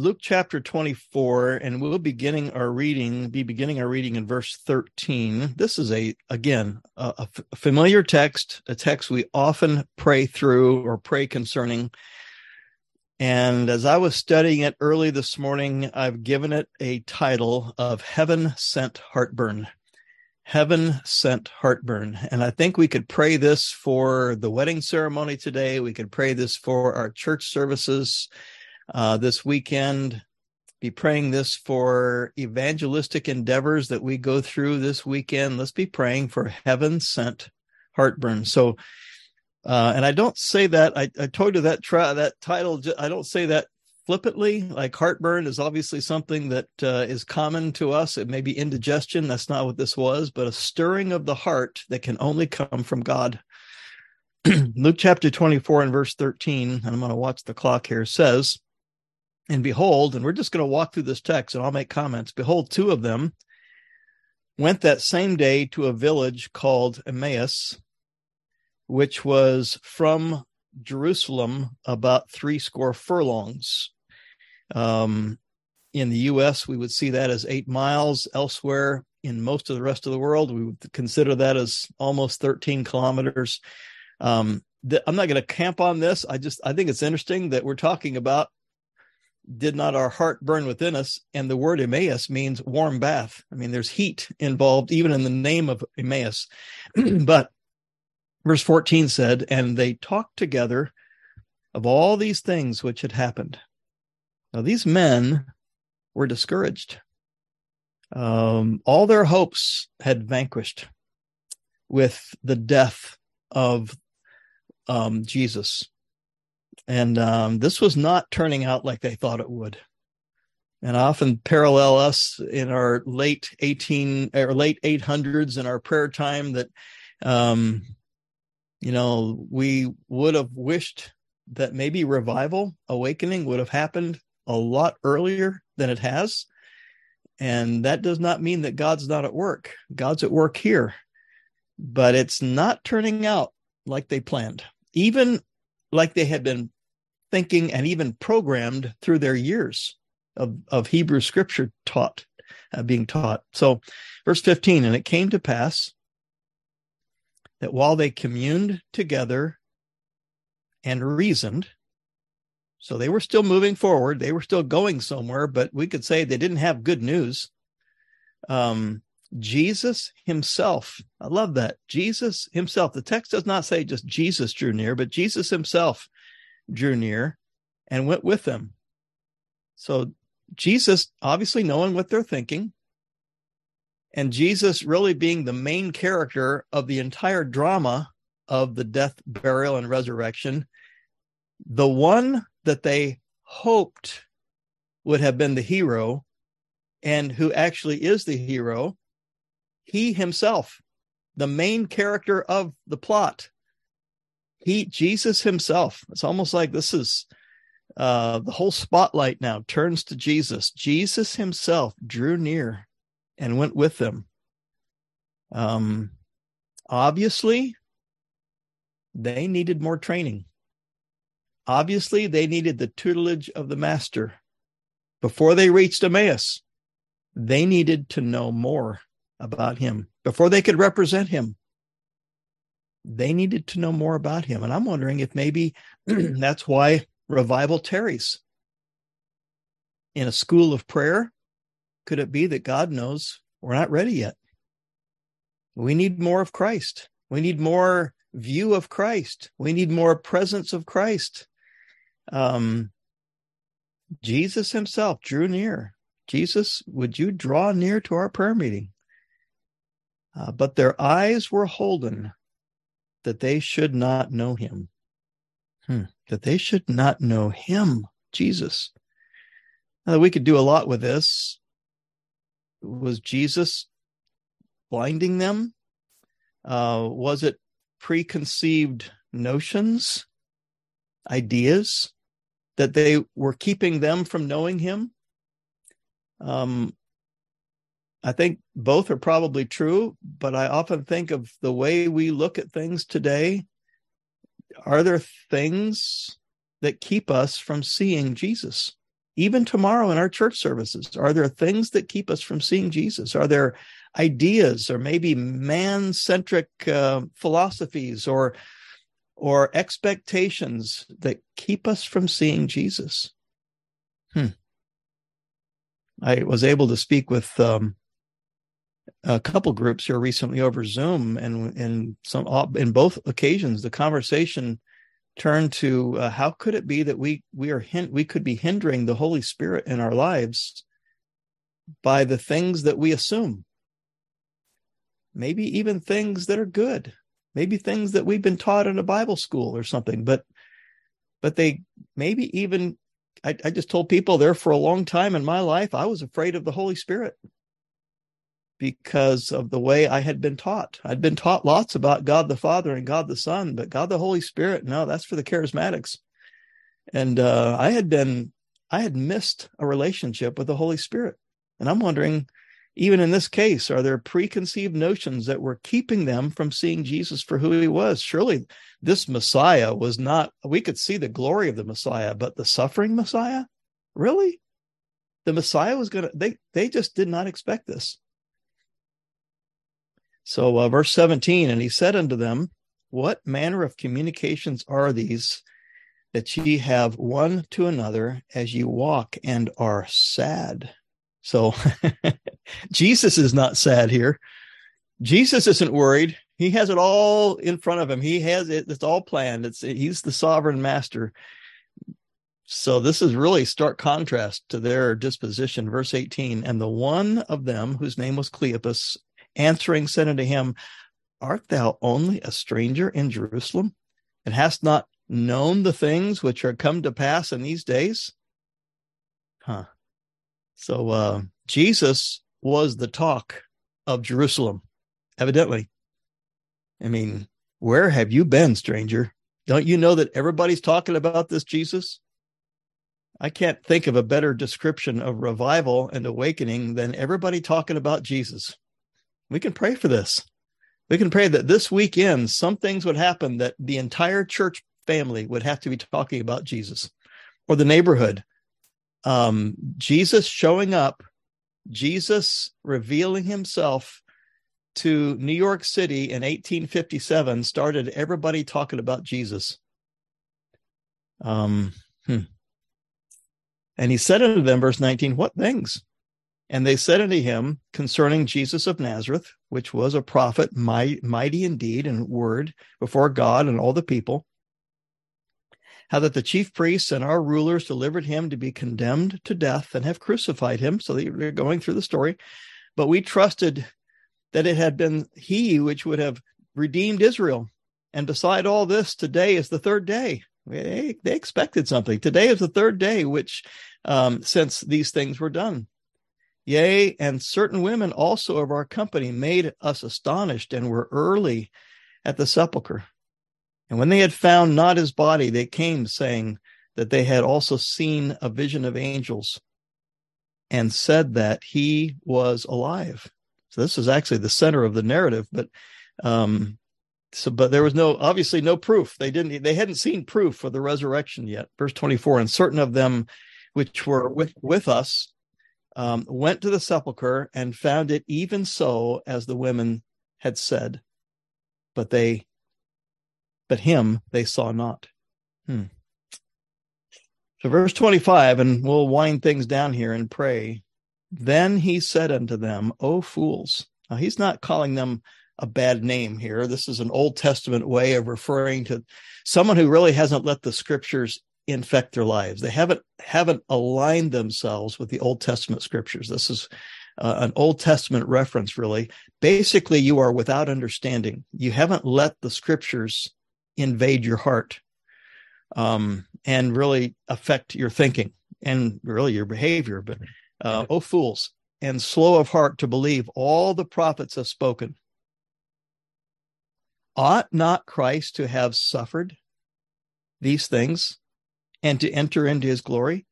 Luke chapter 24, and we'll be beginning our reading, be beginning our reading in verse 13. This is a, again, a familiar text, a text we often pray through or pray concerning. And as I was studying it early this morning, I've given it a title of Heaven Sent Heartburn. Heaven Sent Heartburn. And I think we could pray this for the wedding ceremony today. We could pray this for our church services uh, this weekend. Be praying this for evangelistic endeavors that we go through this weekend. Let's be praying for heaven sent heartburn. So, uh, and I don't say that. I, I told you that try that title. I don't say that flippantly. Like heartburn is obviously something that uh, is common to us. It may be indigestion. That's not what this was, but a stirring of the heart that can only come from God. Luke chapter 24 and verse 13, and I'm going to watch the clock here, says, and behold, and we're just going to walk through this text and I'll make comments. Behold, two of them went that same day to a village called Emmaus, which was from Jerusalem about three score furlongs. Um, in the US, we would see that as eight miles. Elsewhere, in most of the rest of the world, we would consider that as almost 13 kilometers. Um, I'm not going to camp on this. I just I think it's interesting that we're talking about did not our heart burn within us? And the word Emmaus means warm bath. I mean, there's heat involved even in the name of Emmaus. but verse 14 said, And they talked together of all these things which had happened. Now, these men were discouraged. Um, all their hopes had vanquished with the death of um, Jesus. And um, this was not turning out like they thought it would. And often parallel us in our late 18 or late 800s in our prayer time that, um, you know, we would have wished that maybe revival, awakening would have happened a lot earlier than it has. And that does not mean that God's not at work. God's at work here, but it's not turning out like they planned. Even like they had been thinking and even programmed through their years of, of Hebrew scripture taught, uh, being taught. So, verse 15, and it came to pass that while they communed together and reasoned, so they were still moving forward, they were still going somewhere, but we could say they didn't have good news. Um, Jesus himself, I love that. Jesus himself, the text does not say just Jesus drew near, but Jesus himself drew near and went with them. So Jesus obviously knowing what they're thinking, and Jesus really being the main character of the entire drama of the death, burial, and resurrection, the one that they hoped would have been the hero and who actually is the hero he himself, the main character of the plot. He, Jesus himself. It's almost like this is uh, the whole spotlight now turns to Jesus. Jesus himself drew near and went with them. Um, obviously, they needed more training. Obviously, they needed the tutelage of the master. Before they reached Emmaus, they needed to know more about him before they could represent him. They needed to know more about him. And I'm wondering if maybe that's why revival tarries. In a school of prayer, could it be that God knows we're not ready yet? We need more of Christ. We need more view of Christ. We need more presence of Christ. Um, Jesus himself drew near. Jesus, would you draw near to our prayer meeting? Uh, but their eyes were holden that they should not know him. Hmm. That they should not know him, Jesus. Now, we could do a lot with this. Was Jesus blinding them? Uh, was it preconceived notions, ideas that they were keeping them from knowing him? Um, I think both are probably true, but I often think of the way we look at things today. Are there things that keep us from seeing Jesus? even tomorrow in our church services? Are there things that keep us from seeing Jesus? Are there ideas or maybe man centric uh, philosophies or or expectations that keep us from seeing Jesus? Hmm. I was able to speak with um, a couple groups here recently over Zoom, and in some in both occasions, the conversation turned to uh, how could it be that we we are hin- we could be hindering the Holy Spirit in our lives by the things that we assume, maybe even things that are good, maybe things that we've been taught in a Bible school or something, but but they maybe even I, I just told people there for a long time in my life I was afraid of the Holy Spirit because of the way I had been taught. I'd been taught lots about God the Father and God the Son, but God the Holy Spirit, no, that's for the charismatics. And uh, I had been, I had missed a relationship with the Holy Spirit. And I'm wondering, even in this case, are there preconceived notions that were keeping them from seeing Jesus for who he was? Surely this Messiah was not, we could see the glory of the Messiah, but the suffering Messiah? Really? The Messiah was going to, they, they just did not expect this. So, uh, verse 17, and he said unto them, What manner of communications are these that ye have one to another as you walk and are sad? So, Jesus is not sad here. Jesus isn't worried. He has it all in front of him. He has it. It's all planned. It's he's the sovereign master. So this is really stark contrast to their disposition. Verse 18, and the one of them whose name was Cleopas answering said unto him, Art thou only a stranger in Jerusalem, and hast not known the things which are come to pass in these days? Huh. So uh, Jesus was the talk of Jerusalem, evidently. I mean, where have you been, stranger? Don't you know that everybody's talking about this Jesus? I can't think of a better description of revival and awakening than everybody talking about Jesus we can pray for this. We can pray that this weekend some things would happen that the entire church family would have to be talking about Jesus or the neighborhood. Um, Jesus showing up, Jesus revealing himself to New York City in 1857 started everybody talking about Jesus. Um, hmm. And he said unto them, verse 19, What things? And they said unto him concerning Jesus of Nazareth, which was a prophet, mighty indeed in word before God and all the people, how that the chief priests and our rulers delivered him to be condemned to death and have crucified him. So they're going through the story. But we trusted that it had been he which would have redeemed Israel. And beside all this, today is the third day. They, they expected something. Today is the third day, which um, since these things were done. Yea, and certain women also of our company made us astonished and were early at the sepulchre. And when they had found not his body, they came saying that they had also seen a vision of angels and said that he was alive. So this is actually the center of the narrative, but um, so but there was no obviously no proof. They didn't they hadn't seen proof for the resurrection yet. Verse 24, and certain of them which were with with us um, went to the sepulchre and found it even so as the women had said, but they, but him they saw not. Hmm. So, verse 25, and we'll wind things down here and pray. Then he said unto them, O fools. Now, he's not calling them a bad name here. This is an Old Testament way of referring to someone who really hasn't let the scriptures infect their lives. They haven't haven't aligned themselves with the Old Testament scriptures. This is uh, an Old Testament reference, really. Basically, you are without understanding. You haven't let the scriptures invade your heart um, and really affect your thinking and really your behavior. But uh, oh, fools, and slow of heart to believe all the prophets have spoken. Ought not Christ to have suffered these things and to enter into his glory.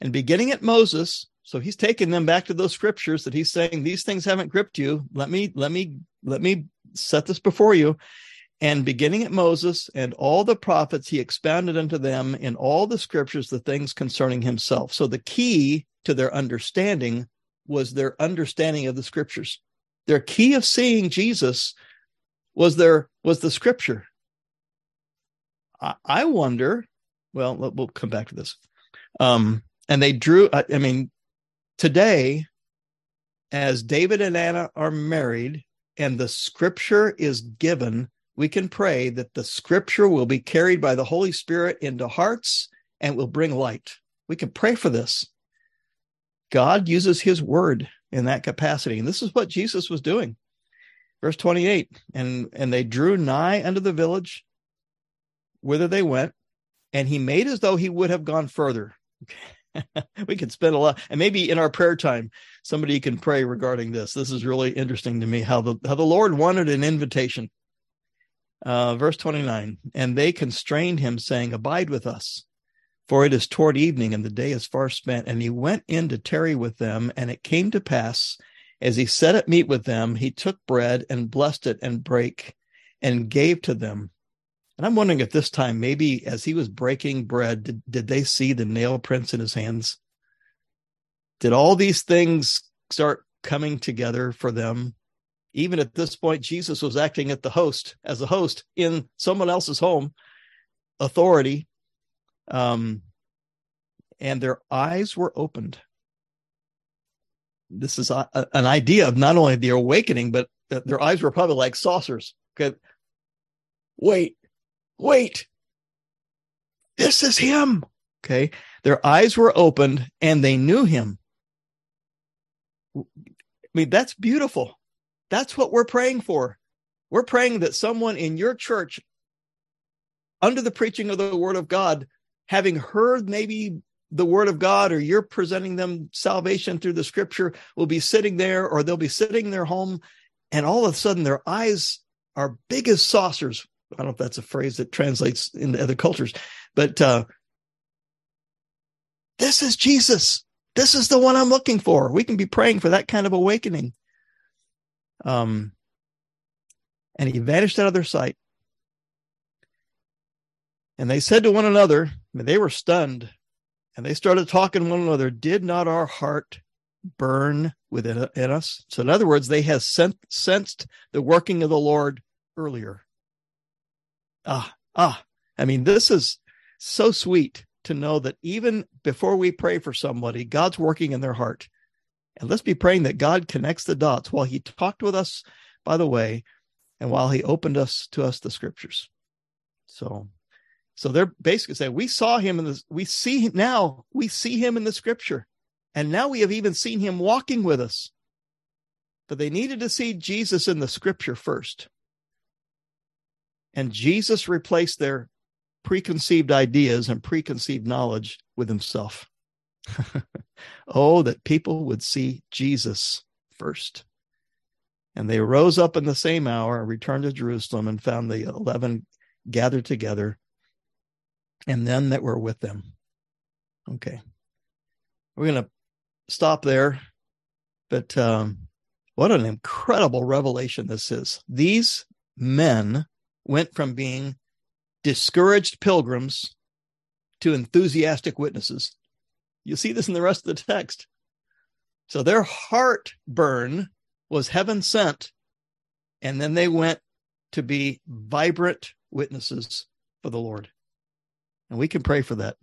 And beginning at Moses, so he's taking them back to those scriptures that he's saying these things haven't gripped you. Let me let me let me set this before you. And beginning at Moses and all the prophets, he expounded unto them in all the scriptures the things concerning himself. So the key to their understanding was their understanding of the scriptures. Their key of seeing Jesus was their was the scripture. I, I wonder. Well, we'll come back to this. Um, and they drew. I, I mean, today, as David and Anna are married, and the scripture is given, we can pray that the scripture will be carried by the Holy Spirit into hearts and will bring light. We can pray for this. God uses his word in that capacity. And this is what Jesus was doing. Verse 28 and, and they drew nigh unto the village whither they went, and he made as though he would have gone further. we could spend a lot, and maybe in our prayer time, somebody can pray regarding this. This is really interesting to me how the how the Lord wanted an invitation. Uh, verse 29 and they constrained him saying abide with us for it is toward evening and the day is far spent. And he went in to tarry with them. And it came to pass, as he sat at meat with them, he took bread and blessed it and brake and gave to them. And I'm wondering at this time, maybe as he was breaking bread, did, did they see the nail prints in his hands? Did all these things start coming together for them? Even at this point, Jesus was acting at the host as a host in someone else's home, authority, um, and their eyes were opened. This is a, a, an idea of not only the awakening, but their eyes were probably like saucers. Okay. Wait, wait. This is him. Okay. Their eyes were opened and they knew him. I mean, that's beautiful. That's what we're praying for. We're praying that someone in your church, under the preaching of the word of God, having heard maybe the word of God or you're presenting them salvation through the scripture will be sitting there or they'll be sitting in their home and all of a sudden their eyes are big as saucers. I don't know if that's a phrase that translates into other cultures, but uh, this is Jesus. This is the one I'm looking for. We can be praying for that kind of awakening. Um, and he vanished out of their sight. And they said to one another, they were stunned, and they started talking to one another, Did not our heart burn within in us? So, in other words, they had sensed the working of the Lord earlier. Ah, ah. I mean, this is so sweet to know that even before we pray for somebody, God's working in their heart. And let's be praying that God connects the dots while He talked with us by the way, and while He opened us to us the scriptures. So so they're basically saying, we saw him in this, we see now, we see him in the scripture. And now we have even seen him walking with us. But they needed to see Jesus in the scripture first. And Jesus replaced their preconceived ideas and preconceived knowledge with himself. oh, that people would see Jesus first. And they rose up in the same hour and returned to Jerusalem and found the eleven gathered together and then that were with them. Okay. We're going to stop there. But um, what an incredible revelation this is. These men went from being discouraged pilgrims to enthusiastic witnesses. You see this in the rest of the text. So their heartburn was heaven sent, and then they went to be vibrant witnesses for the Lord. And we can pray for that.